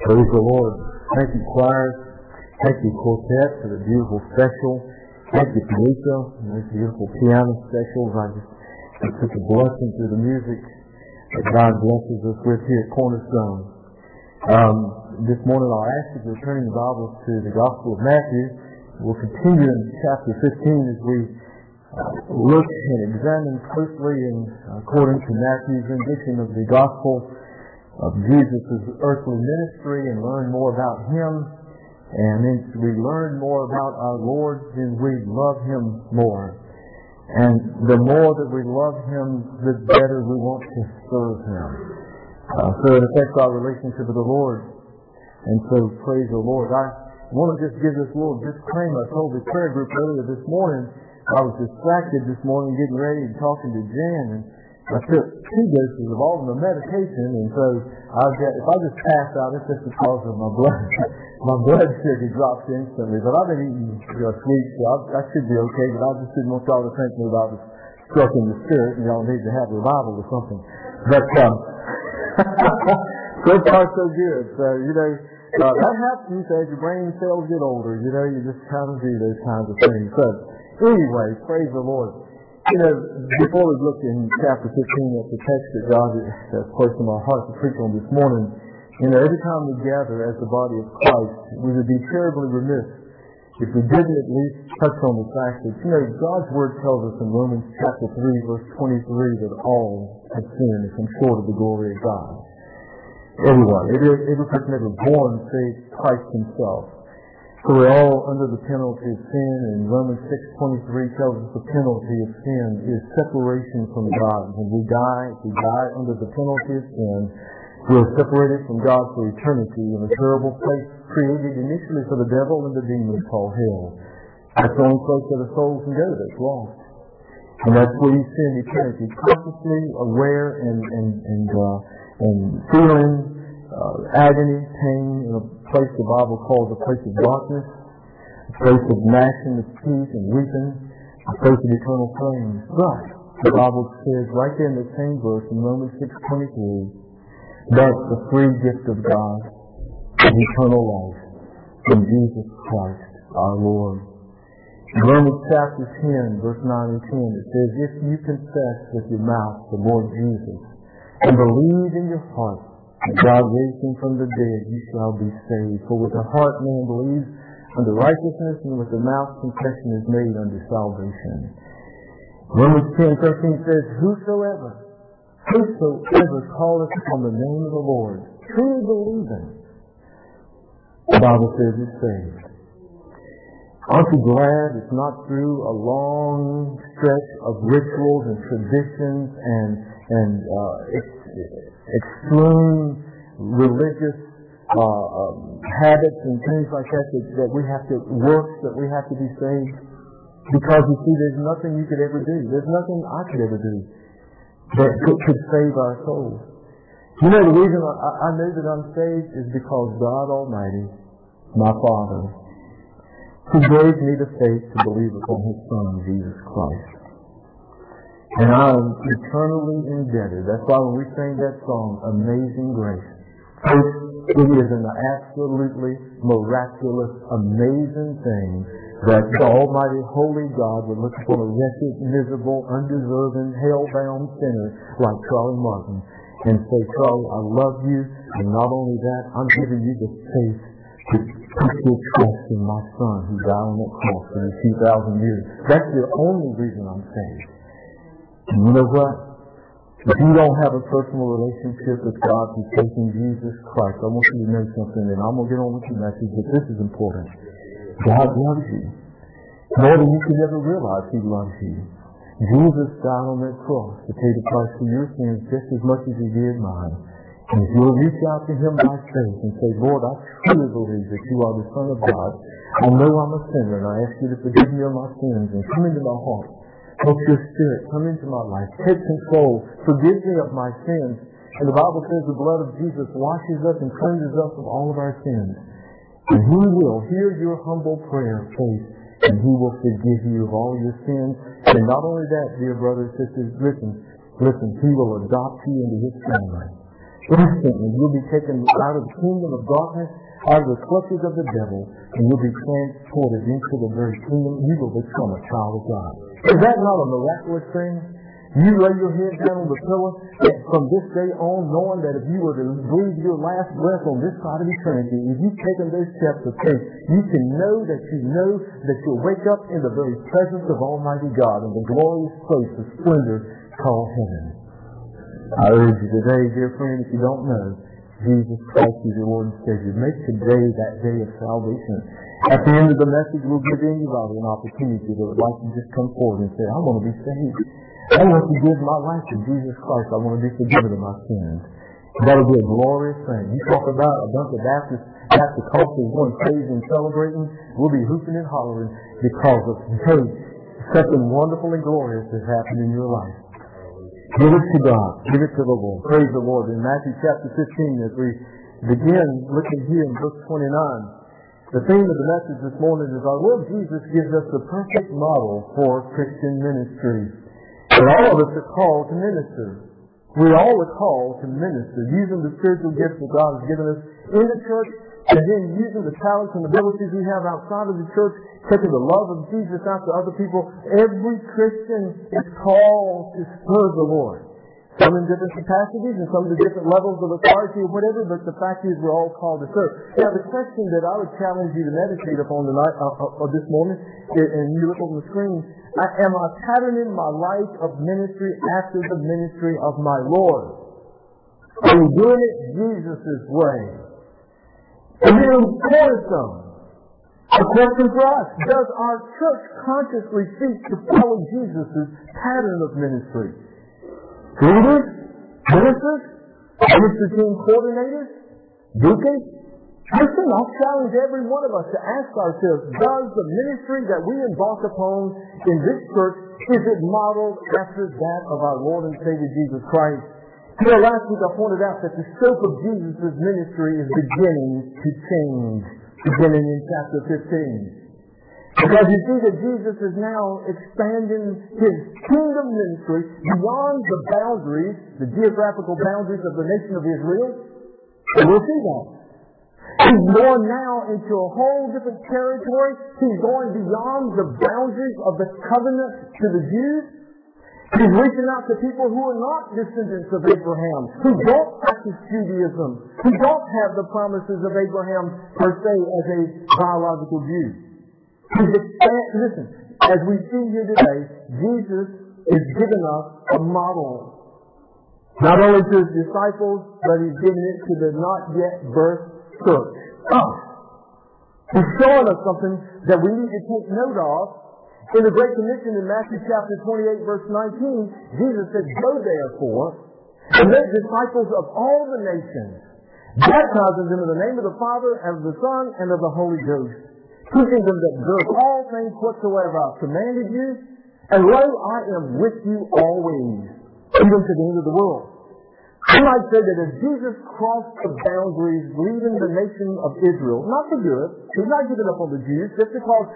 Praise the Lord. Thank you, choir. Thank you, quartet, for the beautiful special. Thank you, Felicia, and this beautiful piano special. I just, it's such a blessing through the music that God blesses us with here at Cornerstone. Um, this morning I'll ask you to turn the Bibles to the Gospel of Matthew. We'll continue in chapter 15 as we uh, look and examine closely and according to Matthew's rendition of the Gospel of Jesus' earthly ministry and learn more about Him. And as we learn more about our Lord, then we love Him more. And the more that we love Him, the better we want to serve Him. Uh, so it affects our relationship with the Lord. And so praise the Lord. I want to just give this little disclaimer. I told the prayer group earlier this morning, I was distracted this morning getting ready and talking to Jan, and I took two doses of all the medication, and so I've got, if I just pass out, it's just because of my blood. my blood sugar drops instantly. But I've been eating you know, sweets, so I, I should be okay. But I just didn't want y'all to think me about was struck in the spirit, and y'all need to have revival or something. But um, so far so good. So you know. Uh, that happens as your brain cells get older. You know, you just kind of do those kinds of things. So, anyway, praise the Lord. You know, before we look in chapter 15 at the text that God has placed in my heart to preach on this morning, you know, every time we gather as the body of Christ, we would be terribly remiss if we didn't at least touch on the fact that, you know, God's Word tells us in Romans chapter 3, verse 23, that all have sinned and come short of the glory of God. Everyone, every, every person ever born save Christ himself. So we're all under the penalty of sin, and Romans 6.23 tells us the penalty of sin is separation from God. When we die, if we die under the penalty of sin, we're separated from God for eternity in a terrible place created initially for the devil and the demons called hell. That's the only place that a soul can go that's lost. And that's where you spend eternity, consciously aware and, and, and, uh, and feeling uh, agony, pain, in a place the Bible calls a place of darkness, a place of gnashing of teeth and weeping, a place of eternal flames. But the Bible says right there in the same verse in Romans 6.23, but the free gift of God is eternal life in Jesus Christ our Lord. In Romans chapter 10, verse 9 and 10, it says, If you confess with your mouth the Lord Jesus and believe in your heart that God raised him from the dead, you shall be saved. For with the heart man believes unto righteousness, and with the mouth confession is made unto salvation. Romans 10, 13 says, Whosoever, whosoever calleth upon the name of the Lord, truly believing, the Bible says is saved. Aren't you glad it's not through a long stretch of rituals and traditions and and uh, extreme religious uh, um, habits and things like that, that that we have to work that we have to be saved? Because you see, there's nothing you could ever do. There's nothing I could ever do that could, could save our souls. You know, the reason I, I know that I'm saved is because God Almighty, my Father, who gave me the faith to believe upon His Son, Jesus Christ. And I am eternally indebted. That's why when we sing that song, Amazing Grace, it is an absolutely miraculous, amazing thing that the Almighty Holy God would look upon a wretched, miserable, undeserving, hell-bound sinner like Charlie Martin and say, Charlie, I love you, and not only that, I'm giving you the faith to put your trust in my Son who died on that cross for you 2,000 years. That's the only reason I'm saved. And you know what? If you don't have a personal relationship with God through taking Jesus Christ, I want you to know something, and I'm going to get on with the message, but this is important. God loves you. More than you could ever realize He loves you. Jesus died on that cross to pay the price for your sins just as much as He did mine. And if you'll reach out to Him by faith and say, Lord, I truly believe that you are the Son of God. I know I'm a sinner, and I ask you to forgive me of my sins and come into my heart. Let your Spirit come into my life. Take control. Forgive me of my sins. And the Bible says the blood of Jesus washes us and cleanses us of all of our sins. And He will hear your humble prayer faith, and He will forgive you of all your sins. And not only that, dear brothers and sisters, listen, listen, He will adopt you into His family. Instantly, you'll be taken out of the kingdom of darkness, out of the clutches of the devil, and you'll be transported into the very kingdom. You will become a child of God. Is that not a miraculous thing? You lay your head down on the pillow and from this day on, knowing that if you were to breathe your last breath on this side of eternity, if you've taken those steps of faith, you can know that you know that you'll wake up in the very presence of Almighty God in the glorious place of splendor called heaven. I urge you today, dear friend, if you don't know, Jesus Christ is your Lord and Savior. Make today that day of salvation. At the end of the message, we'll give anybody an opportunity that would like to just come forward and say, I want to be saved. I want to give my life to Jesus Christ. I want to be forgiven of my sins. That'll be a glorious thing. You talk about a bunch of Baptist, Baptist cultures going crazy and celebrating. We'll be hooping and hollering because of, hey, something wonderful and glorious has happened in your life. Give it to God. Give it to the Lord. Praise the Lord. In Matthew chapter 15, as we begin looking here in verse 29, the theme of the message this morning is our Lord Jesus gives us the perfect model for Christian ministry. And all of us are called to minister. We all are called to minister, using the spiritual gifts that God has given us in the church, and then using the talents and abilities we have outside of the church, taking the love of Jesus out to other people. Every Christian is called to serve the Lord. Some in different capacities and some in different levels of authority or whatever, but the fact is we're all called to serve. Now the question that I would challenge you to meditate upon tonight, uh, uh, this morning, and you look on the screen, I, am I patterning my life of ministry after the ministry of my Lord? Are we doing it Jesus' way? And then cornerstone. A question for us. Does our church consciously seek to follow Jesus' pattern of ministry? Leaders? Ministers? Ministry team coordinators? Deacons? Listen, I'll challenge every one of us to ask ourselves, does the ministry that we embark upon in this church, is it modeled after that of our Lord and Savior Jesus Christ? Here last week I pointed out that the scope of Jesus' ministry is beginning to change, beginning in chapter 15. Because you see that Jesus is now expanding his kingdom ministry beyond the boundaries, the geographical boundaries of the nation of Israel. And we'll see that. He's going now into a whole different territory. He's going beyond the boundaries of the covenant to the Jews. He's reaching out to people who are not descendants of Abraham, who don't practice Judaism, who don't have the promises of Abraham per se as a biological Jew. He's expand, listen, as we see here today, Jesus is giving us a model. Not only to his disciples, but he's giving it to the not yet birthed church. Oh. He's showing us something that we need to take note of. In the Great Commission in Matthew chapter 28 verse 19, Jesus said, Go therefore and make disciples of all the nations, baptizing them in the name of the Father and of the Son and of the Holy Ghost, teaching them that observe all things whatsoever I've commanded you, and lo, I am with you always, even to the end of the world. I might say that as Jesus crossed the boundaries, leaving the nation of Israel, not for good, he's not giving up on the Jews, just because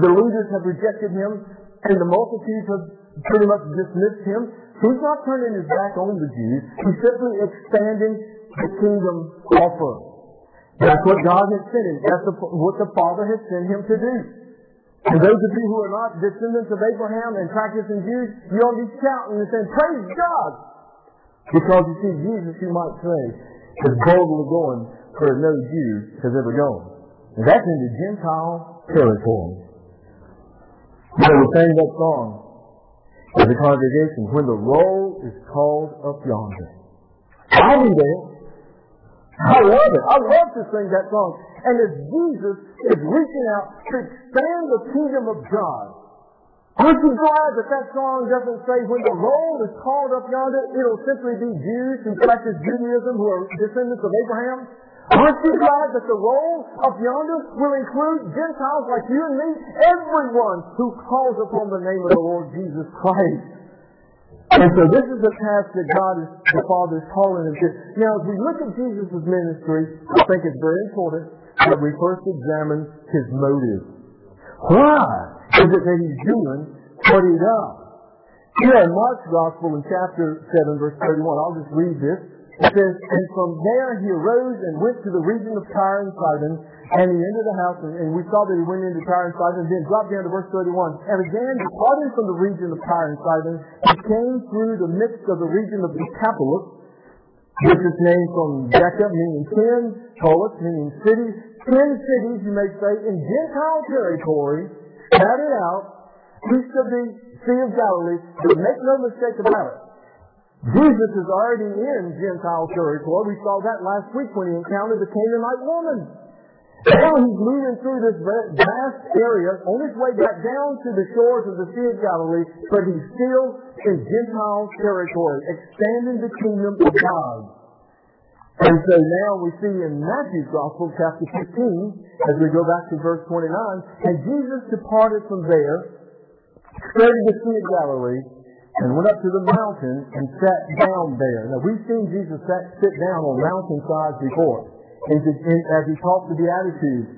the leaders have rejected him and the multitudes have pretty much dismissed him. He's not turning his back on the Jews. He's simply expanding the kingdom offer. That's what God has sent him. That's the, what the Father has sent him to do. And those of you who are not descendants of Abraham and practicing Jews, you ought to be shouting and saying, Praise God! Because you see, Jesus, you might say, is boldly going where no Jew has ever gone. And that's into Gentile territory. So we sang that song as a congregation, when the roll is called up yonder. I'll be there. I love it. I love to sing that song. And as Jesus is reaching out to expand the kingdom of God, Aren't you glad that that song doesn't say when the roll is called up yonder, it'll simply be Jews who practice Judaism who are descendants of Abraham? Aren't you glad that the roll up yonder will include Gentiles like you and me? Everyone who calls upon the name of the Lord Jesus Christ. And so this is the task that God is, the Father is calling him to. Now, as we look at Jesus' ministry, I think it's very important that we first examine his motive. Why? is it that he's doing what he does? Here in Mark's Gospel in chapter 7, verse 31, I'll just read this It says, and from there he arose and went to the region of Tyre and Sidon, and he entered the house, and, we saw that he went into Tyre and Sidon, and then dropped down to verse 31. And again, departing from the region of Tyre and Sidon, he came through the midst of the region of Decapolis, which is named from Deca, meaning ten, polis, meaning cities, ten cities, you may say, in Gentile territory, scattered out, east of the Sea of Galilee, but make no mistake about it. Jesus is already in Gentile territory. We saw that last week when he encountered the Canaanite woman. Now he's moving through this vast area on his way back down to the shores of the Sea of Galilee, but he's still in Gentile territory, expanding the kingdom of God. And so now we see in Matthew's Gospel, chapter 15, as we go back to verse 29, and Jesus departed from there, skirted the Sea of Galilee, and went up to the mountain and sat down there. Now we've seen Jesus sat, sit down on mountainsides before. And, as he talked to the Beatitudes,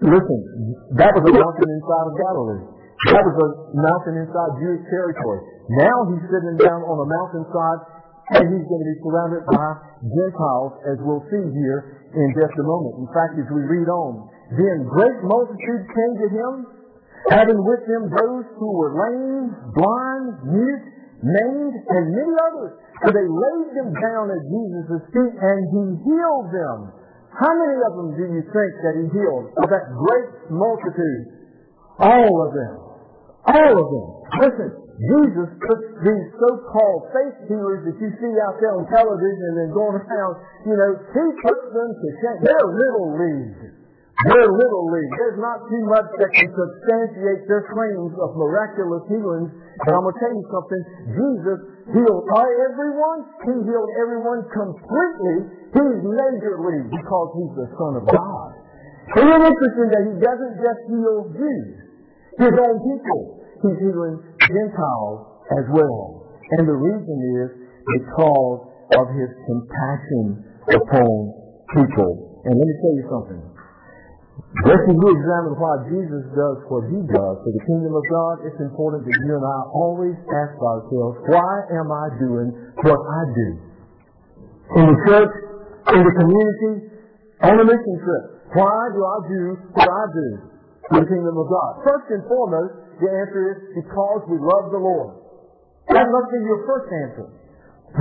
listen, that was a mountain inside of Galilee. That was a mountain inside Jewish territory. Now he's sitting down on a mountainside and he's going to be surrounded by Gentiles as we'll see here in just a moment. In fact, as we read on, then great multitudes came to him having with them those who were lame, blind, mute, maimed, and many others. So they laid them down at Jesus' feet and he healed them. How many of them do you think that he healed? Of that great multitude. All of them. All of them. Listen, Jesus puts these so-called faith healers that you see out there on television and going around, you know, he puts them to shame. They're little league. They're little league. There's not too much that can substantiate their claims of miraculous healings. But I'm going to tell you something. Jesus healed everyone. He healed everyone completely. He's major league because he's the Son of God. Isn't it interesting that he doesn't just heal Jews, his own people. He's healing Gentiles as well. And the reason is because of his compassion upon people. And let me tell you something. As we examine why Jesus does what he does for the kingdom of God, it's important that you and I always ask ourselves, why am I doing what I do? In the church, in the community, on a mission trip, why do I do what I do for the kingdom of God? First and foremost, the answer is because we love the Lord. That must be your first answer.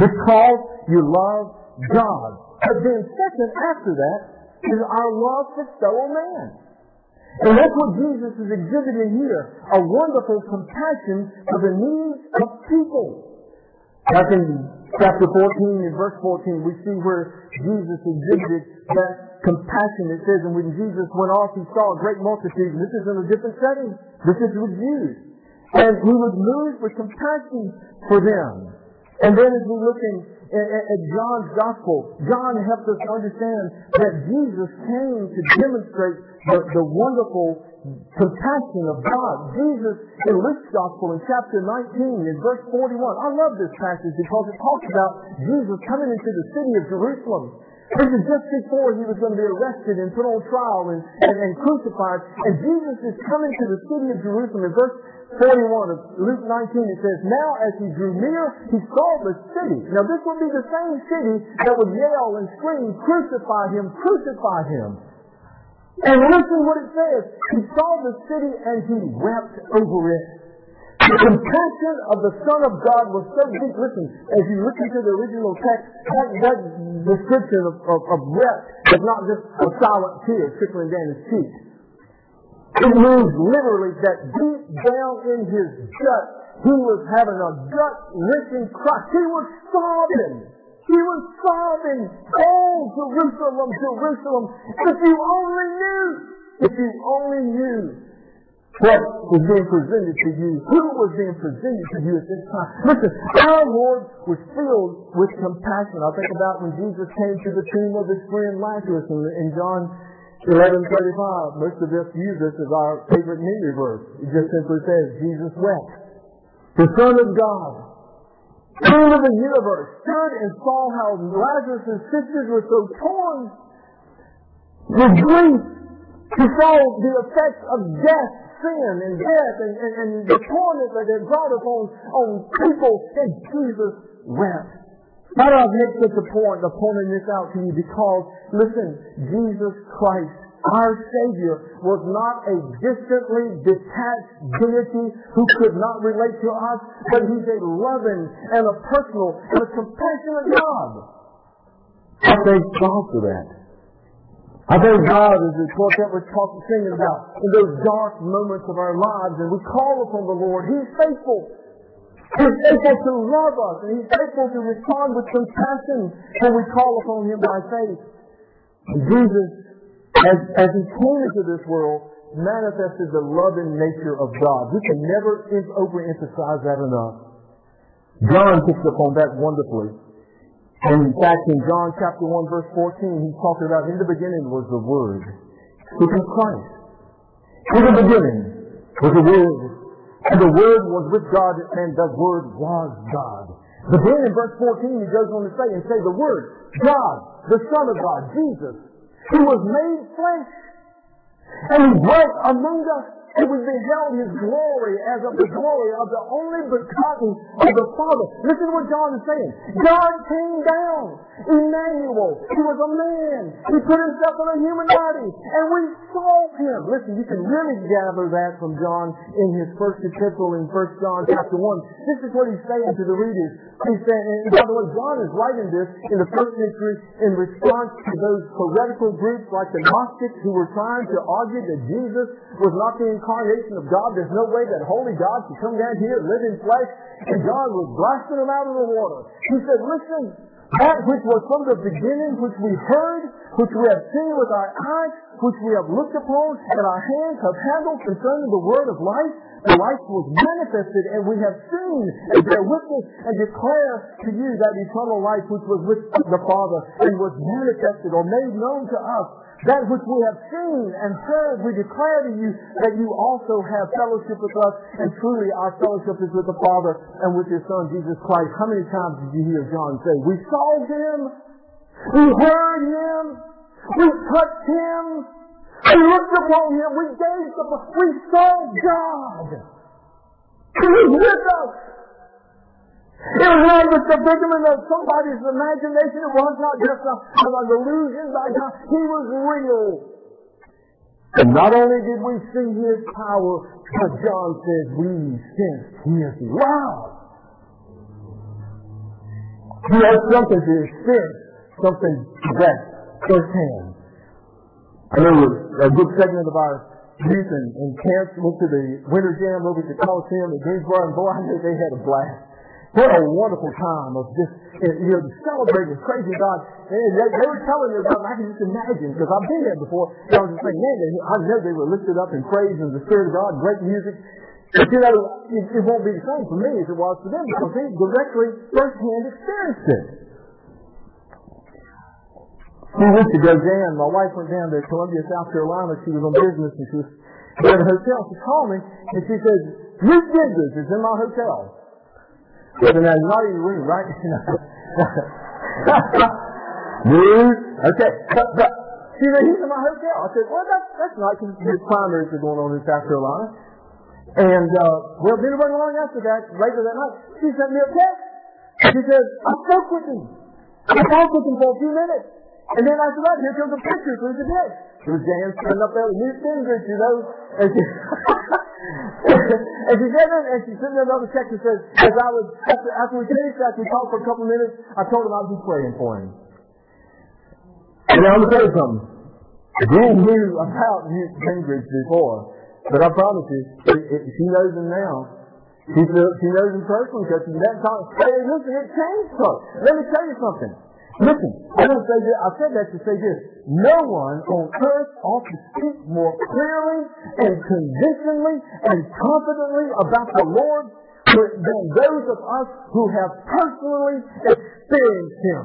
Because you love God. But then second, after that, is our love for fellow man. And that's what Jesus is exhibiting here, a wonderful compassion for the needs of people. Back in chapter 14 and verse 14, we see where Jesus exhibited that compassion. It says, and when Jesus went off, he saw a great multitude. And this is in a different setting. This is with Jews. And he was moved with compassion for them. And then as we look in at John's Gospel, John helps us understand that Jesus came to demonstrate the, the wonderful compassion of God. Jesus, in Luke's Gospel, in chapter 19, in verse 41, I love this passage because it talks about Jesus coming into the city of Jerusalem. This is just before he was going to be arrested and put on trial and, and, and crucified. And Jesus is coming to the city of Jerusalem. In verse 41 of Luke 19, it says, Now as he drew near, he saw the city. Now this would be the same city that would yell and scream, Crucify him, crucify him. And listen what it says. He saw the city and he wept over it. The compassion of the Son of God was so deep. Listen, as you look into the original text, that, that description of, of, of wept is not just a silent tear trickling down his cheek. It means literally that deep down in his gut, he was having a gut-wrenching cry. He was sobbing. He was sobbing. Oh, Jerusalem, Jerusalem, if you only knew, if you only knew what was being presented to you, who was being presented to you at this time. Listen, our Lord was filled with compassion. I think about when Jesus came to the tomb of his friend Lazarus in John 1135, most of us use this as our favorite memory verse. It just simply says, Jesus wept. The Son of God, King of the universe, stood and saw how Lazarus' sisters were so torn with grief. He saw the effects of death, sin, and death, and, and, and the torment that it brought upon on people, and Jesus wept. Why do I make such a point of pointing this out to you? Because, listen, Jesus Christ our Savior was not a distantly detached deity who could not relate to us, but He's a loving and a personal and a compassionate God. I thank God for that. I thank God as the quartet was talking, singing about in those dark moments of our lives and we call upon the Lord. He's faithful. He's faithful to love us and He's faithful to respond with compassion when we call upon Him by faith. And Jesus as, as he came into this world, manifested the loving nature of God. We can never overemphasize that enough. John picks up on that wonderfully. And in fact, in John chapter 1 verse 14, he's talking about in the beginning was the Word. Speaking Christ. In the beginning was the Word. And the Word was with God and the Word was God. But then in verse 14 he goes on to say and say the Word, God, the Son of God, Jesus, who was made flesh. And he dwelt among us. And we beheld his glory as of the glory of the only begotten of the Father. Listen to what John is saying. God came down. Emmanuel. He was a man. He put himself in a human body. And we saw him. Listen, you can really gather that from John in his first epistle in 1 John chapter 1. This is what he's saying to the readers. He's saying, and by the way, John is writing this in the first century in response to those heretical groups like the Gnostics who were trying to argue that Jesus was not the incarnation of God. There's no way that holy God could come down here and live in flesh. And John was blasting them out of the water. He said, listen, that which was from the beginning, which we heard, which we have seen with our eyes, which we have looked upon, and our hands have handled concerning the word of life, the life was manifested, and we have seen and bear witness and declare to you that eternal life which was with the Father and was manifested or made known to us. That which we have seen and heard, we declare to you that you also have fellowship with us, and truly our fellowship is with the Father and with His Son, Jesus Christ. How many times did you hear John say, we saw Him, we heard Him, we touched Him, we looked upon Him, we gazed upon, him, we saw God. He was with us. It was not a figment of somebody's imagination. It was not just a, an illusion by God. He was real. And not only did we see His power, but John says we sensed His love. He had something to experience, something to that firsthand. I know a good segment of our youth and, and camps went to the winter jam over at the Coliseum at Greensboro, and boy, I know they had a blast. What a wonderful time of just, eh, you know, celebrating crazy God. And they, they were telling me about I can just imagine, because I've been there before. And I was just thinking, man, they, I know they were lifted up in praise and the Spirit of God, great music. But you know, it, it won't be the same for me as it was for them, because they directly, firsthand experienced it. A few weeks ago, Jan, my wife went down to Columbia, South Carolina. She was on business, and she was at a hotel. She called me, and she said, Newt Gingrich is in my hotel. But now you're not the room, right? News. Okay. But, but she said, he's in my hotel. I said, well, that's, that's nice because his primaries are going on in South Carolina. And, uh, well, then run along after that, later that night, she sent me a text. She said, I spoke with him. I talked with him for a few minutes. And then after that, here comes a picture through the text. It was Jan standing up there with Newt Gingrich, you know. And she, and she said that, and she sent me another text and said, as I was, after, after we finished, after we talked for a couple minutes, I told him I'd be praying for him. And now I'm going to tell you something. Jan knew about Newt Gingrich before, but I promise you, it, it, she knows him now. She, she knows him personally because she's that time. Hey, listen, it changed her. Let me tell you something. Listen, I don't say this, I said that to say this. No one on earth ought to speak more clearly and convincingly and confidently about the Lord than those of us who have personally experienced Him.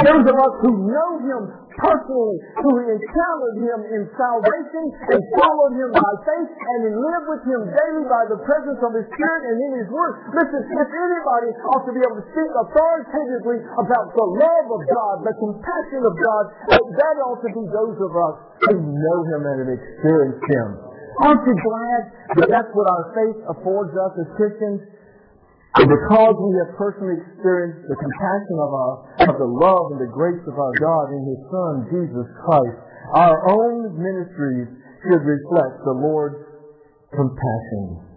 Those of us who know Him personally, who encountered Him in salvation and followed Him by faith and live with Him daily by the presence of His Spirit and in His Word. Listen, if anybody ought to be able to speak authoritatively about the love of God, the compassion of God, that ought to be those of us who know Him and have experienced Him. Aren't you glad that that's what our faith affords us as Christians? And because we have personally experienced the compassion of our, of the love and the grace of our God in His Son, Jesus Christ, our own ministries should reflect the Lord's compassion.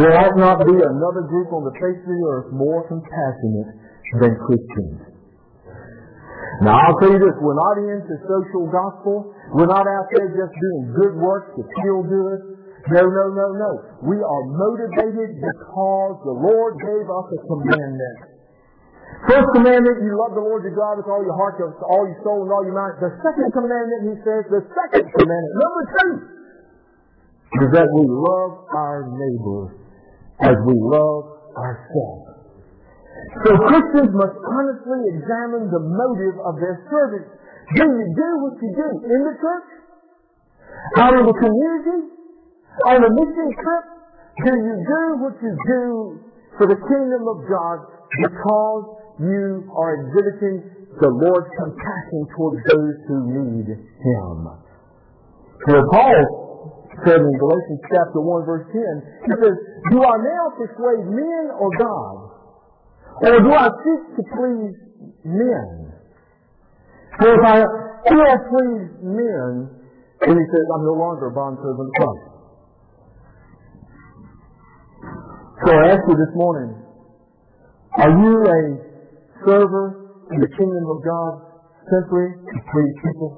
There ought not be another group on the face of the earth more compassionate than Christians. Now I'll tell you this, we're not into social gospel. We're not out there just doing good works to feel good. No, no, no, no. We are motivated because the Lord gave us a commandment. First commandment, you love the Lord your God with all your heart, all your soul, and all your mind. The second commandment, he says, the second commandment, number two, is that we love our neighbor as we love ourselves. So Christians must honestly examine the motive of their service. Do you do what you do in the church? Out in the community? On a mission trip, do you do what you do for the kingdom of God because you are exhibiting the Lord's compassion towards those who need Him? So Paul said in Galatians chapter 1 verse 10, he says, Do I now persuade men or God? Or do I seek to please men? For if I still please men, then he says, I'm no longer a bondservant of Christ. So I ask you this morning, are you a server in the kingdom of God simply to please people?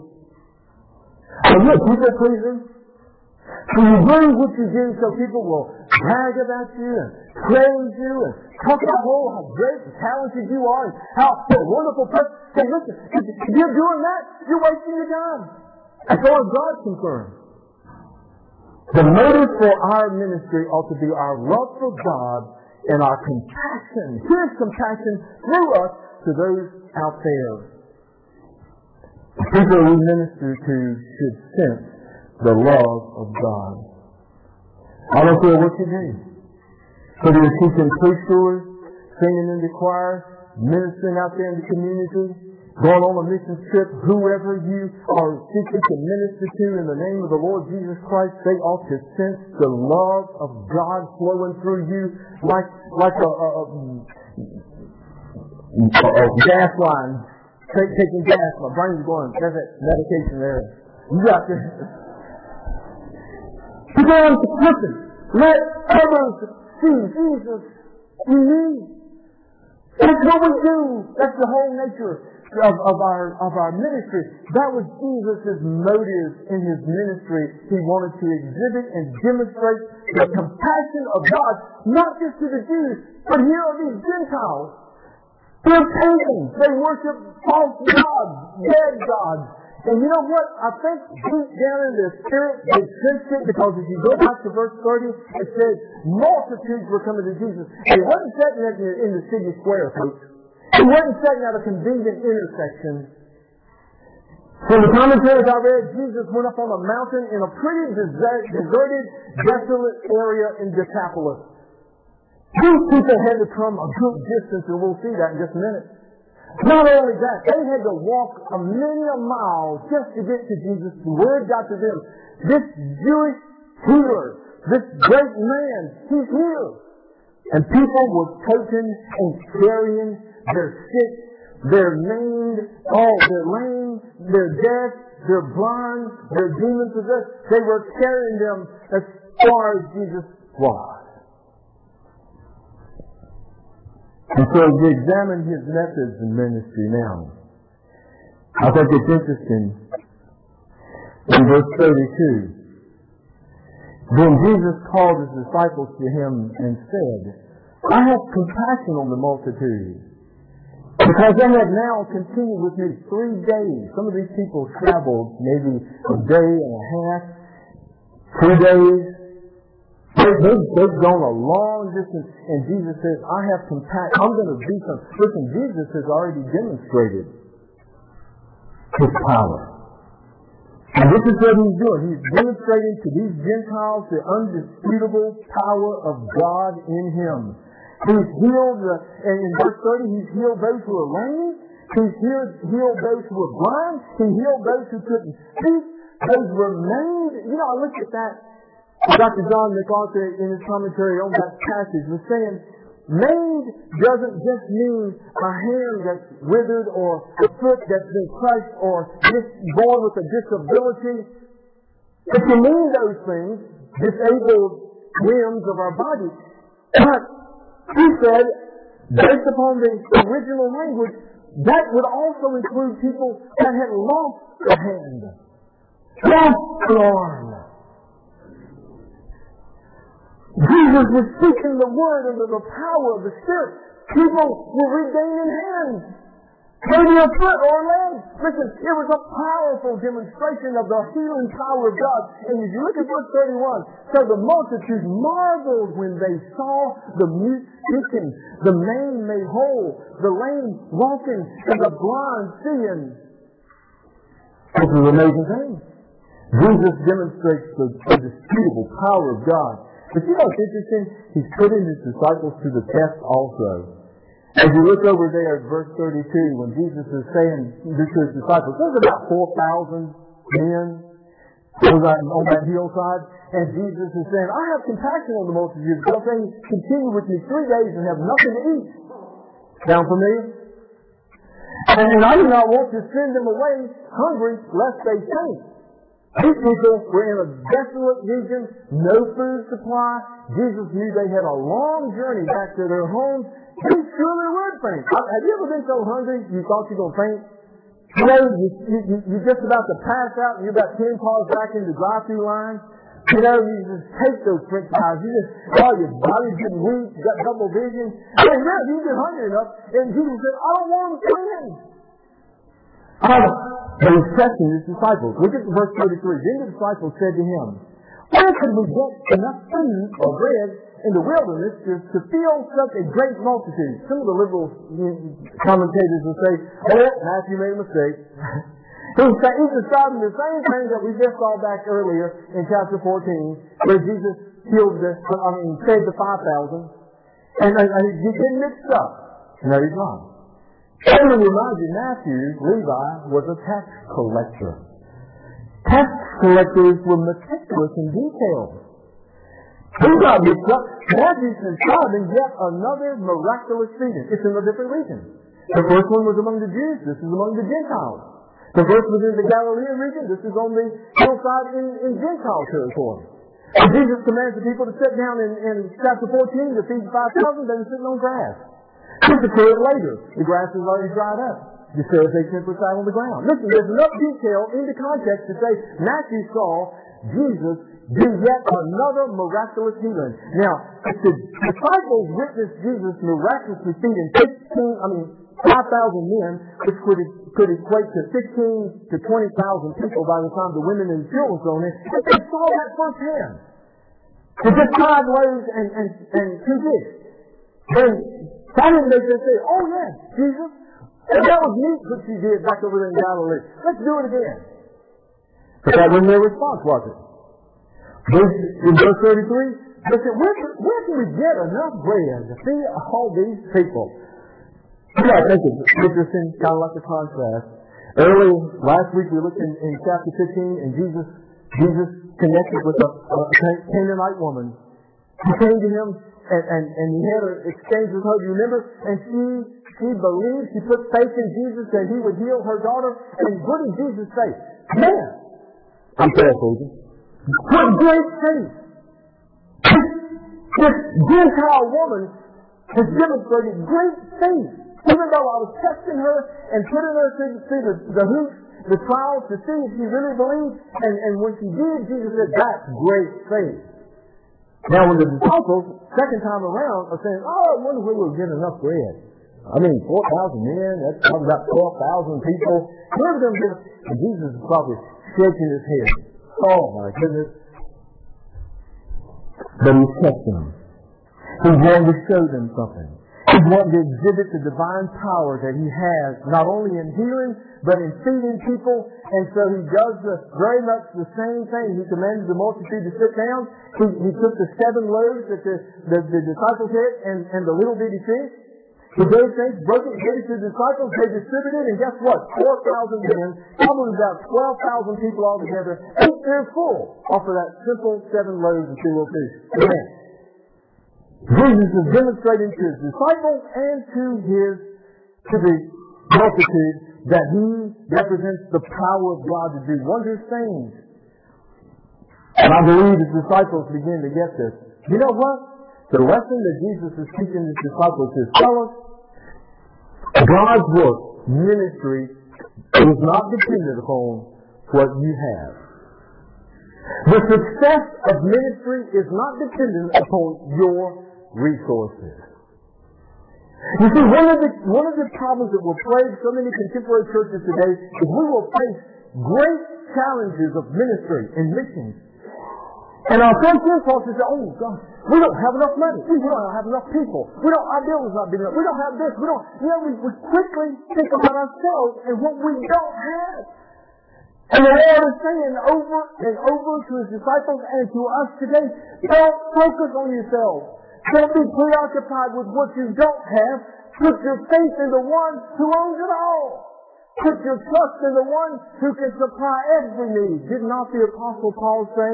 Are you a people pleaser? Do you do what you do so people will brag about you and praise you and talk about oh, how great and talented you are and how a wonderful person. Hey, listen, if you're doing that, you're wasting your time. As far as God's concerned. The motive for our ministry ought to be our love for God and our compassion, His compassion through us to those out there. The people we minister to should sense the love of God. I don't care what you do. Whether you're teaching preschoolers, singing in the choir, ministering out there in the community, going on a mission trip, whoever you are seeking to minister to in the name of the Lord Jesus Christ, they ought to sense the love of God flowing through you like, like a, a, a, a gas line Take, taking gas. My brain's going, there's that medication there. You got to. To listen. Let others see Jesus in me. That's what we do. That's the whole nature of, of, our, of our ministry. That was Jesus' motive in his ministry. He wanted to exhibit and demonstrate the compassion of God, not just to the Jews, but here are these Gentiles. They're pagans. They worship false gods, dead gods. And you know what? I think deep down in their spirit, they sensed it because if you go back to verse 30, it says multitudes were coming to Jesus. He wasn't sitting in the city square, folks. He wasn't at a convenient intersection. From the commentaries I read, Jesus went up on a mountain in a pretty deserted, desolate area in Decapolis. These people had to come a good distance, and we'll see that in just a minute. Not only that, they had to walk a many a mile just to get to Jesus. The word got to them. This Jewish healer, this great man, he's here. And people were taking and carrying they're sick, they're maimed, oh, they're lame, they're deaf, they're blind, they're demon possessed. They were carrying them as far as Jesus was. And so we examine his methods in ministry now. I think it's interesting. In verse 32, then Jesus called his disciples to him and said, I have compassion on the multitude because they have now continued with me three days. Some of these people traveled maybe a day and a half, two days. They, they, they've gone a long distance, and Jesus says, I have compassion. I'm going to do something. Listen, Jesus has already demonstrated his power. And this is what he's doing. He's demonstrating to these Gentiles the undisputable power of God in him. He's healed, uh, and in verse 30, He's healed those who are lame. He's healed, healed those who were blind. He healed those who couldn't speak. Those remained. You know, I looked at that. Dr. John MacArthur, in his commentary on that passage, was saying, maimed doesn't just mean a hand that's withered or a foot that's been crushed or just born with a disability. It can mean those things, disabled limbs of our body. But he said, based upon the original language, that would also include people that had lost a hand, lost an arm. Jesus was speaking the word under the power of the Spirit. People were regaining hands. Maybe a foot or a leg. Listen, it was a powerful demonstration of the healing power of God. And if you look at verse 31, so the multitude marveled when they saw the mute speaking, the lame made whole, the lame walking, and the blind seeing. This is an amazing thing. Jesus demonstrates the indisputable power of God. But you know what's interesting? He's putting his disciples to the test also. As you look over there at verse 32, when Jesus is saying to his disciples, there's about 4,000 men on that, on that hillside, and Jesus is saying, I have compassion on the multitude, because they continue with me three days and have nothing to eat. Sound familiar? And, and I do not want to send them away hungry, lest they faint. These people were in a desolate region, no food supply. Jesus knew they had a long journey back to their homes. He surely would faint. Have you ever been so hungry you thought you were going to faint? You know, you, you, you're just about to pass out and you're about 10 cars back in the drive-through line. You know, you just take those french fries. You just, oh, your body's getting weak. You got double vision. And yeah, you get hungry enough. And Jesus said, I don't want to he was testing his disciples. Look at verse 33. Then the disciples said to him, Where could we get enough food or bread in the wilderness to, fill such a great multitude? Some of the liberal commentators will say, Oh, Matthew made a mistake. he's, he's describing the same thing that we just saw back earlier in chapter 14, where Jesus healed the, I mean, saved the 5,000. And, and, and he's getting mixed up. No, he's not. And when you Matthew, Levi was a tax collector. Tax collectors were meticulous in details. Got mixed up. Matthew's describing yet another miraculous feeding. It's in a different region. The first one was among the Jews. This is among the Gentiles. The first was in the Galilean region. This is on the hillside in, in Gentile territory. And Jesus commands the people to sit down in, in chapter 14 to feed 5,000. They were sitting on grass. Clear it later. The grass is already dried up. The Pharisees simply sat on the ground. Listen, there's enough detail in the context to say Matthew saw Jesus do yet another miraculous healing. Now, the disciples witnessed Jesus miraculously feeding 15, I mean, 5,000 men, which could, could equate to 15 to 20,000 people by the time the women and children thrown in, if they saw that firsthand, with just five loaves and, and, and two fish, why didn't they just say, oh yes, Jesus, and that was neat what you did back over there in Galilee. Let's do it again. But that wasn't their response, was it? Verse, in verse 33, they said, where, where can we get enough bread to feed all these people? You know, I think it's interesting, kind of like the contrast. Early last week we looked in, in chapter 15 and Jesus Jesus connected with a, a Canaanite woman. He came to him and, and, and he had an exchange with her, do you remember? And she, she believed, she put faith in Jesus that he would heal her daughter. And what did Jesus say? Man, I'm paraphrasing. What great faith! This Gentile woman has demonstrated great faith. Even though I was testing her and putting her through, through the, the hoops, the trials to see if she really believed, and, and when she did, Jesus said, that's great faith. Now when the disciples Second time around, are saying, oh, I wonder where we'll get enough bread. I mean, 4,000 men, that's probably about 12,000 people. Where's going And Jesus is probably shaking his head. Oh, my goodness. But he's testing them. He's wanting to show them something. He's wanting to exhibit the divine power that he has, not only in healing, but in feeding people. And so he does the, very much the same thing. He commanded the multitude to sit down. He, he took the seven loaves that the, the, the disciples had and, and the little bitty fish. He gave things, broke it, gave it to the disciples, they distributed, it, and guess what? 4,000 men, probably about 12,000 people altogether, ate their full off of that simple seven loaves and two little fish. Amen. Jesus is demonstrating to his disciples and to his to the multitude that he represents the power of God to do wondrous things. And I believe his disciples begin to get this. You know what? The lesson that Jesus is teaching his disciples is tell us God's work, ministry, is not dependent upon what you have. The success of ministry is not dependent upon your resources. You see, one of the one of the problems that will plague so many contemporary churches today is we will face great challenges of ministry and missions. And our first impulse is, oh God, we don't have enough money. We don't have enough people. We don't, our building's not big enough. We don't have this. We don't, you know, we, we quickly think about ourselves and what we don't have. And the Lord is saying over and over to His disciples and to us today, don't focus on yourselves. Don't be preoccupied with what you don't have. Put your faith in the one who owns it all. Put your trust in the one who can supply every need. Did not the Apostle Paul say,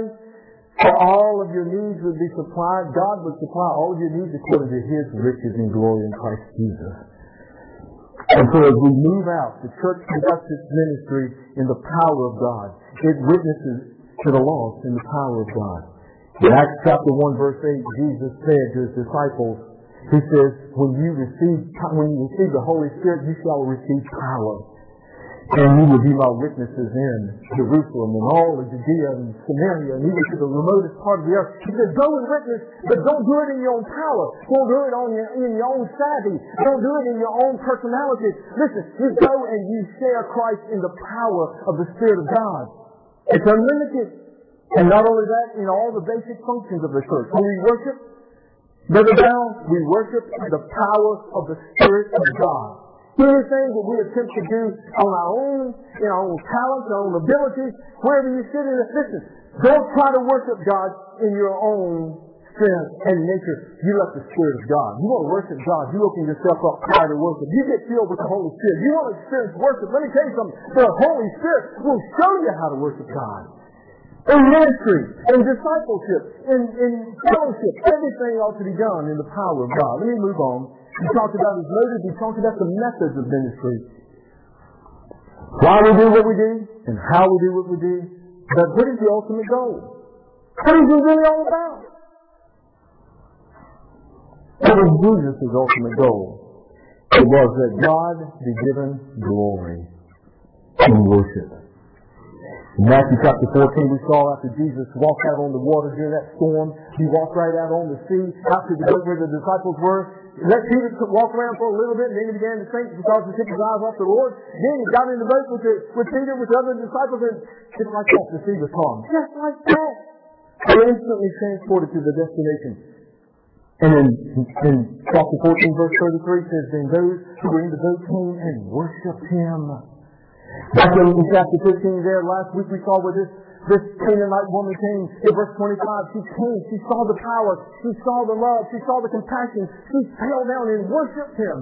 for all of your needs would be supplied, God would supply all of your needs according to His riches and glory in Christ Jesus. And so as we move out, the church conducts its ministry in the power of God. It witnesses to the lost in the power of God. In Acts chapter 1 verse 8, Jesus said to his disciples, he says, when you receive, when you receive the Holy Spirit, you shall receive power. And you will be my witnesses in Jerusalem and all of Judea and Samaria and even to the remotest part of the earth. He says, go and witness, but don't do it in your own power. Don't do it on your, in your own savvy. Don't do it in your own personality. Listen, you go and you share Christ in the power of the Spirit of God. It's unlimited. And not only that, in all the basic functions of the church. When we worship, Brother Bell, we worship the power of the Spirit of God. Anything that we attempt to do on our own, in our own talents, our own abilities, wherever you sit in it, listen, don't try to worship God in your own strength and nature. You let the Spirit of God. You want to worship God. You open yourself up prior to worship. You get filled with the Holy Spirit. You want to experience worship. Let me tell you something. The Holy Spirit will show you how to worship God in ministry, in discipleship, in, in fellowship. Everything ought to be done in the power of God. Let me move on. We talked about his motives. We talked about the methods of ministry. Why we do what we do and how we do what we do. But what is the ultimate goal? What is it really all about? What was Jesus' ultimate goal? It was that God be given glory in worship. In Matthew chapter 14, we saw after Jesus walked out on the water during that storm, he walked right out on the sea, after the boat where the disciples were. Let Peter walk around for a little bit, and then he began to sink because he took his eyes off the Lord. Then he got in the boat with, the, with Peter, with the other disciples, and just like that, the sea was calm. Just like that. Were instantly transported to the destination. And in, in chapter 14, verse 33 says, Then those who were in the boat came and worshipped him Back in chapter 15 there, last week we saw where this, this Canaanite woman came in verse 25. She came, she saw the power, she saw the love, she saw the compassion. She fell down and worshipped him.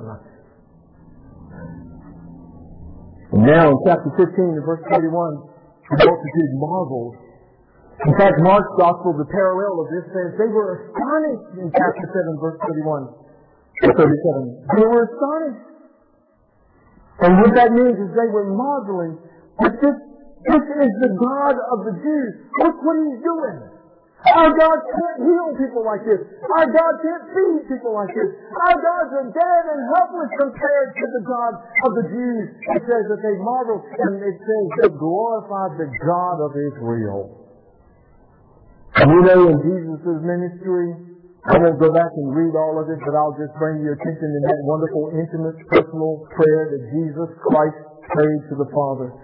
And now in chapter 15 and verse 31, the multitude marveled. In fact, Mark's gospel, the parallel of this says they were astonished in chapter 7 verse 31 37. They were astonished. And what that means is they were marveling that this, this is the God of the Jews. Look what he's doing. Our God can't heal people like this. Our God can't feed people like this. Our gods are dead and helpless compared to the God of the Jews. It says that they marveled and it says they glorified the God of Israel. And you know in Jesus' ministry, I won't go back and read all of it, but I'll just bring your attention to that wonderful, intimate, personal prayer that Jesus Christ prayed to the Father.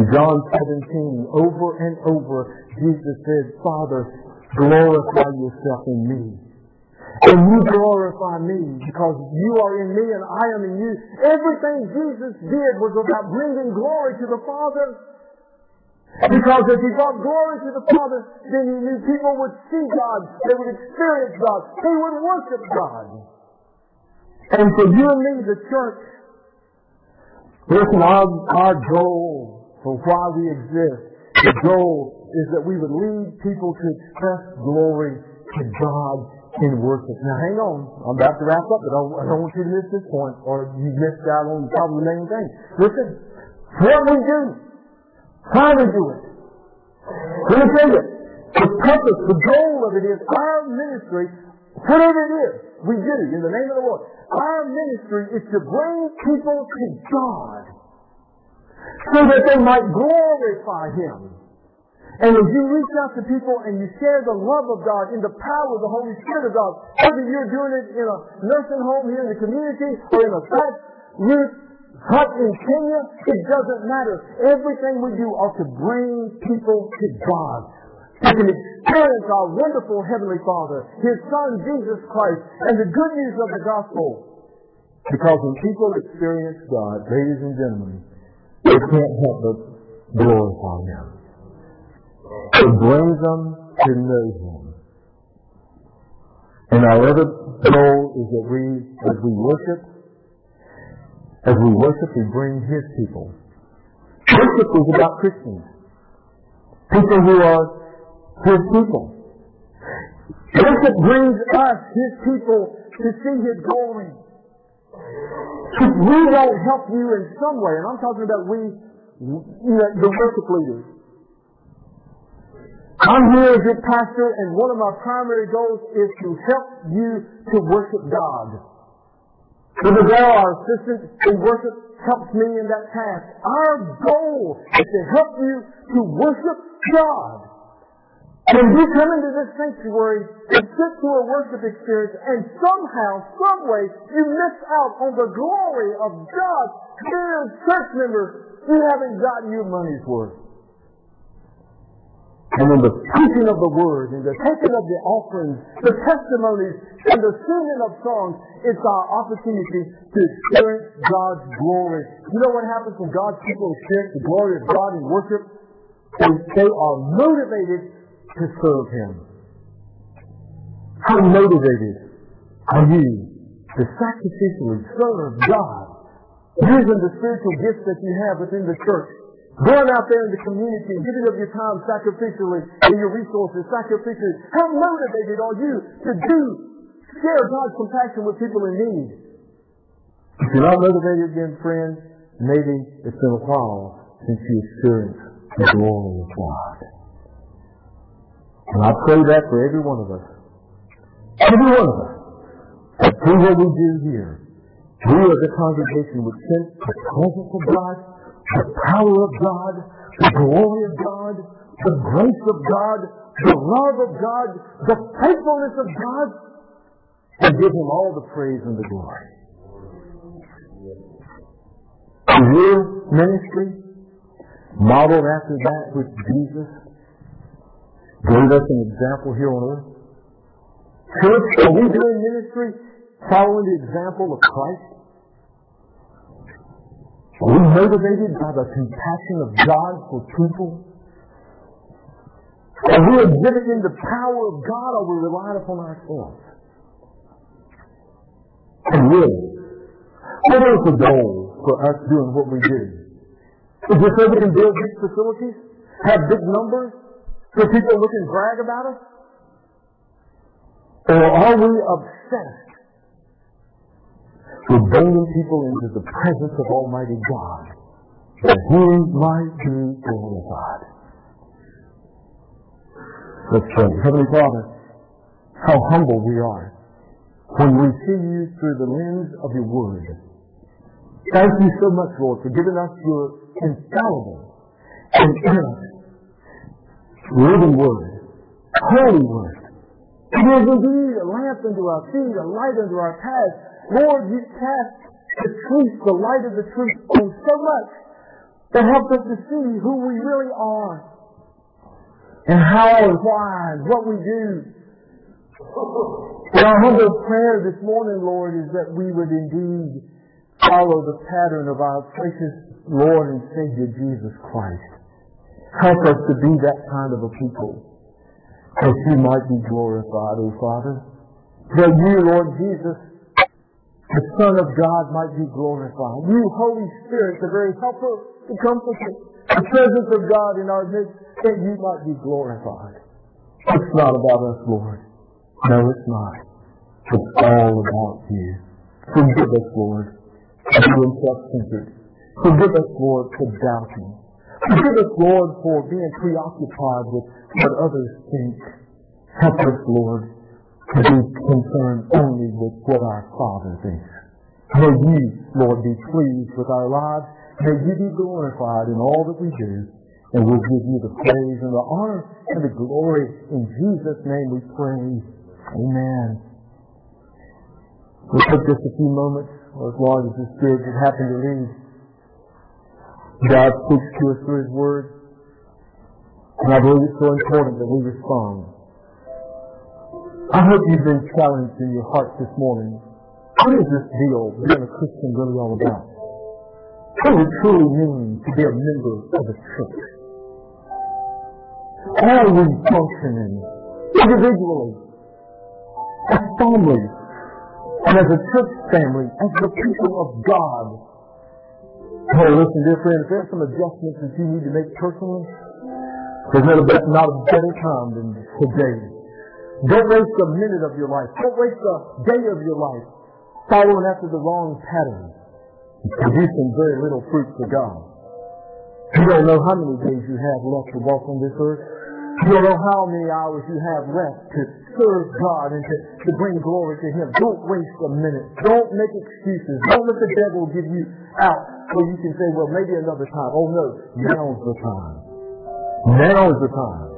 In John 17, over and over, Jesus said, Father, glorify yourself in me. And you glorify me because you are in me and I am in you. Everything Jesus did was about bringing glory to the Father. Because if he brought glory to the Father, then he knew people would see God, they would experience God, they would worship God. And for you and me, the church, listen, our, our goal for why we exist, the goal is that we would lead people to express glory to God in worship. Now hang on. I'm about to wrap up, but I don't want you to miss this point or you missed out on probably the main thing. Listen, what we do, how we do it. Let me tell you, the purpose, the goal of it is our ministry, whatever it is, we do it in the name of the Lord. Our ministry is to bring people to God so that they might glorify Him. And as you reach out to people and you share the love of God in the power of the Holy Spirit of God, whether you're doing it in a nursing home here in the community or in a fast youth hut in Kenya, it doesn't matter. Everything we do ought to bring people to God. They can experience our wonderful Heavenly Father, His Son Jesus Christ, and the good news of the gospel. Because when people experience God, ladies and gentlemen, they can't help but glorify Him. It brings them to know Him. And our other goal is that we, as we worship, as we worship, we bring His people. Worship is about Christians. People who are His people. Worship brings us, His people, to see His glory. If we don't help you in some way, and I'm talking about we, the worship leaders, I'm here as your pastor, and one of my primary goals is to help you to worship God. Brother Bell, our assistant in worship, helps me in that task. Our goal is to help you to worship God. And you come into this sanctuary and sit to a worship experience, and somehow, some way, you miss out on the glory of God. Dear church members, you haven't gotten your money's worth. And in the preaching of the word, in the taking of the offerings, the testimonies, and the singing of songs, it's our opportunity to experience God's glory. You know what happens when God's people experience the glory of God in worship? They are motivated to serve Him. How motivated are you to sacrificially serve God using the spiritual gifts that you have within the church Going out there in the community giving of your time sacrificially and your resources sacrificially. How motivated are you to do, share God's compassion with people in need? If you're not motivated again, friend, maybe it's been a while since you experienced the glory of God. And I pray that for every one of us. Every one of us. That through what we do here, we as a congregation would sense the presence of God the power of God, the glory of God, the grace of God, the love of God, the faithfulness of God, and give Him all the praise and the glory. Your ministry, modeled after that which Jesus gave us an example here on earth. Church, are we doing ministry following the example of Christ? Are we motivated by the compassion of God for people? Are we exhibiting the power of God or we relying upon ourselves? And really, what is the goal for us doing what we do? Is it so we can build big facilities? Have big numbers? So people look and brag about us? Or are we obsessed to bringing people into the presence of Almighty God, that He might be glorified. Let's pray. Heavenly Father, how humble we are when we see you through the lens of your Word. Thank you so much, Lord, for giving us your infallible and living Word, holy Word. It is indeed a lamp unto our feet, a light unto our path, Lord, you cast the truth, the light of the truth on so much that helps us to see who we really are and how and why and what we do. And our humble prayer this morning, Lord, is that we would indeed follow the pattern of our precious Lord and Savior Jesus Christ. Help us to be that kind of a people that you might be glorified, O Father. That you, Lord Jesus, the Son of God might be glorified. You, Holy Spirit, the very helper, the comforter, the presence of God in our midst, that you might be glorified. It's not about us, Lord. No, it's not. It's all about you. Forgive us, Lord, for being self-centered. Forgive us, Lord, for doubting. Forgive us, Lord, for being preoccupied with what others think. Help us, Lord, to be concerned only with what our Father thinks. May you, Lord, be pleased with our lives. May you be glorified in all that we do. And we'll give you the praise and the honor and the glory. In Jesus' name we pray. Amen. We'll take just a few moments, or as long as the Spirit has happened to lead. God speaks to us through His Word. And I believe it's so important that we respond. I hope you've been challenged in your heart this morning. What is this deal being a Christian really all about? What does it truly mean to be a member of a church? Are we functioning individually, as families, and as a church family, as the people of God? Hey, listen, dear friend, if there's some adjustments that you need to make personally, there's not a, not a better time than today. Don't waste a minute of your life. Don't waste a day of your life following after the wrong pattern. Producing very little fruit for God. You don't know how many days you have left to walk on this earth. You don't know how many hours you have left to serve God and to, to bring glory to Him. Don't waste a minute. Don't make excuses. Don't let the devil give you out where you can say, well, maybe another time. Oh no, now's the time. Now is the time.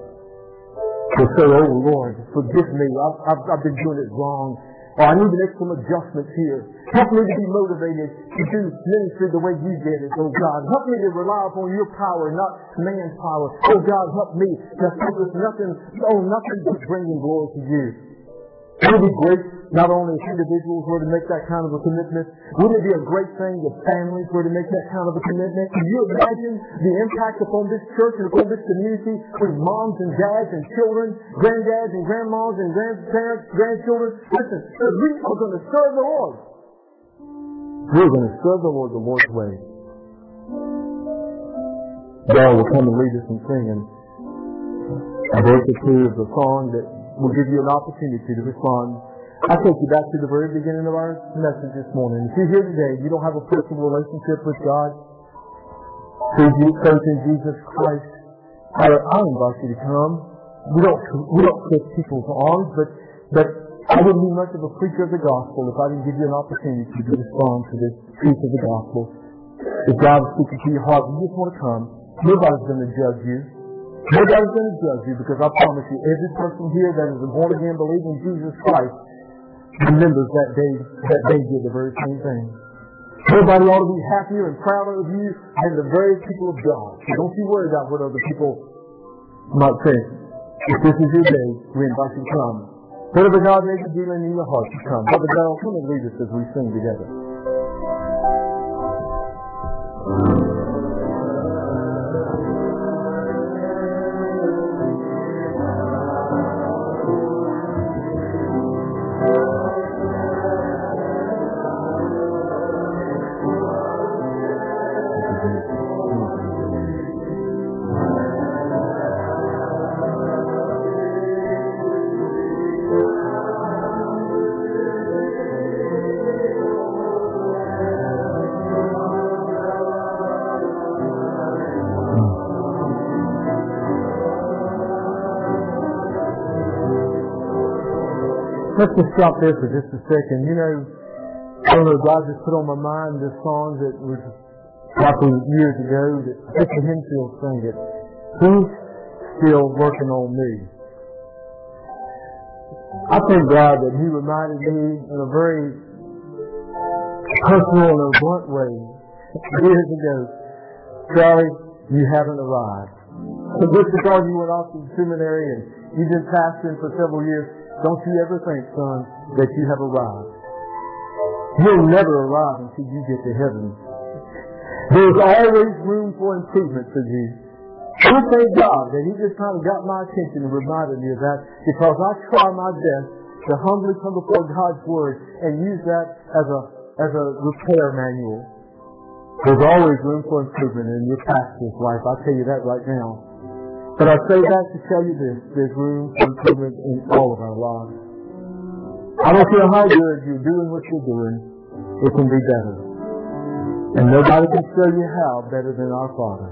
To say, oh Lord, forgive me. I've, I've, I've been doing it wrong. Oh, I need to make some adjustments here. Help me to be motivated to do ministry the way you did it, oh God. Help me to rely upon your power, not man's power. Oh God, help me to focus nothing, oh, nothing but bringing glory to you. Wouldn't it be great, not only if individuals were to make that kind of a commitment, wouldn't it be a great thing if families were to make that kind of a commitment? Can you imagine the impact upon this church and upon this community with moms and dads and children, granddads and grandmas and grandparents, grandchildren? Listen, we are going to serve the Lord. We're going to serve the Lord the Lord's way. God will come and lead us in singing. A verse or two of the song that will give you an opportunity to respond. I take you back to the very beginning of our message this morning. If you're here today, you don't have a personal relationship with God, through faith in Jesus Christ, I, I invite you to come. We don't we don't twist people's arms, but but I wouldn't be much of a preacher of the gospel if I didn't give you an opportunity to respond to the truth of the gospel. If God is speaking to your heart, you just want to come. Nobody's going to judge you. Nobody's going to judge you because I promise you, every person here that is a born again believing in Jesus Christ remembers that day that they did the very same thing. Nobody ought to be happier and prouder of you than the very people of God. So don't you worry about what other people might think. If this is your day, we invite you to come. Whatever God may be dealing in your heart, to come. Brother Darrell, come and lead us as we sing together. Let's just stop there for just a second. You know, I don't know, God just put on my mind this song that was a probably years ago that Victor Henfield sang it. He's still working on me. I thank God that He reminded me in a very personal and blunt way years ago, Charlie, you haven't arrived. So just because you went off to seminary and you've been pastoring for several years, don't you ever think, son, that you have arrived. You'll never arrive until you get to heaven. There's always room for improvement for you. I thank God that He just kind of got my attention and reminded me of that because I try my best to humbly come before God's Word and use that as a as a repair manual. There's always room for improvement in your pastor's life. I'll tell you that right now. But I say that to tell you this, there's room for improvement in all of our lives. I don't care how good you're doing what you're doing, it can be better. And nobody can show you how better than our Father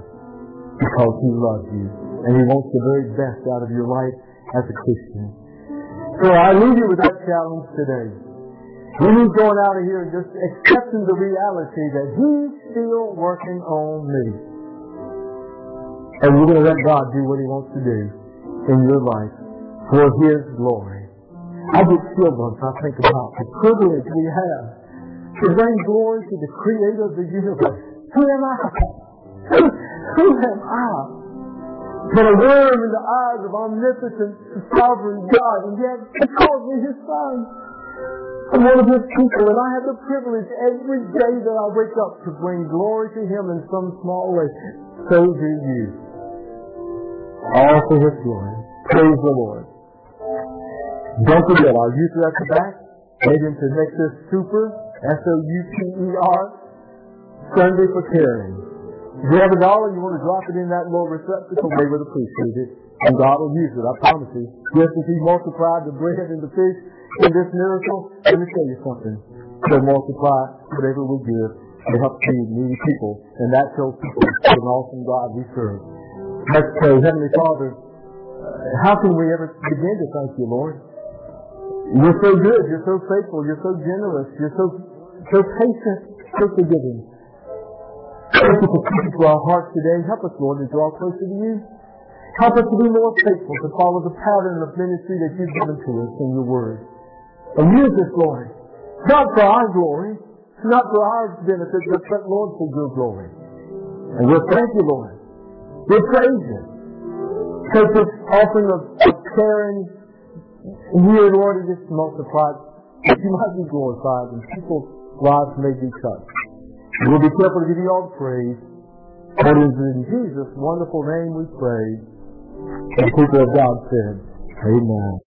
because He loves you and He wants the very best out of your life as a Christian. So I leave you with that challenge today. We need going out of here just accepting the reality that He's still working on me. And we're going to let God do what He wants to do in your life for His glory. I get once I think about the privilege we have to bring glory to the Creator of the universe. Who am I? Who am I? But a worm in the eyes of omnipotent, sovereign God, and yet He calls me His Son. I'm one of His people, and I have the privilege every day that I wake up to bring glory to Him in some small way. So do you. All for His glory. Praise the Lord. Don't forget, our youth are at the back. Head into Nexus Souper, S-O-U-P-E-R, Sunday for Caring. If you have a dollar, you want to drop it in that little receptacle, they would appreciate it. And God will use it, I promise you. Just as He multiplied the bread and the fish in this miracle, let me tell you something. He'll multiply whatever we give to help feed needy people. And that shows people what an awesome God we serve. Let's pray. Uh, Heavenly Father, uh, how can we ever begin to thank you, Lord? You're so good. You're so faithful. You're so generous. You're so so patient, so forgiving. Thank you for speaking to our hearts today. Help us, Lord, to draw closer to you. Help us to be more faithful, to follow the pattern of ministry that you've given to us in your word. And use this, Lord, not for our glory, not for our benefit, but, Lord, for your glory. And we'll thank you, Lord. We'll praise you. Take this offering of, of caring here, Lord, it just multiplied that you might be glorified and people's lives may be touched. We'll be careful to give you all the praise. But it is in Jesus' wonderful name we pray. And the people of God said, Amen.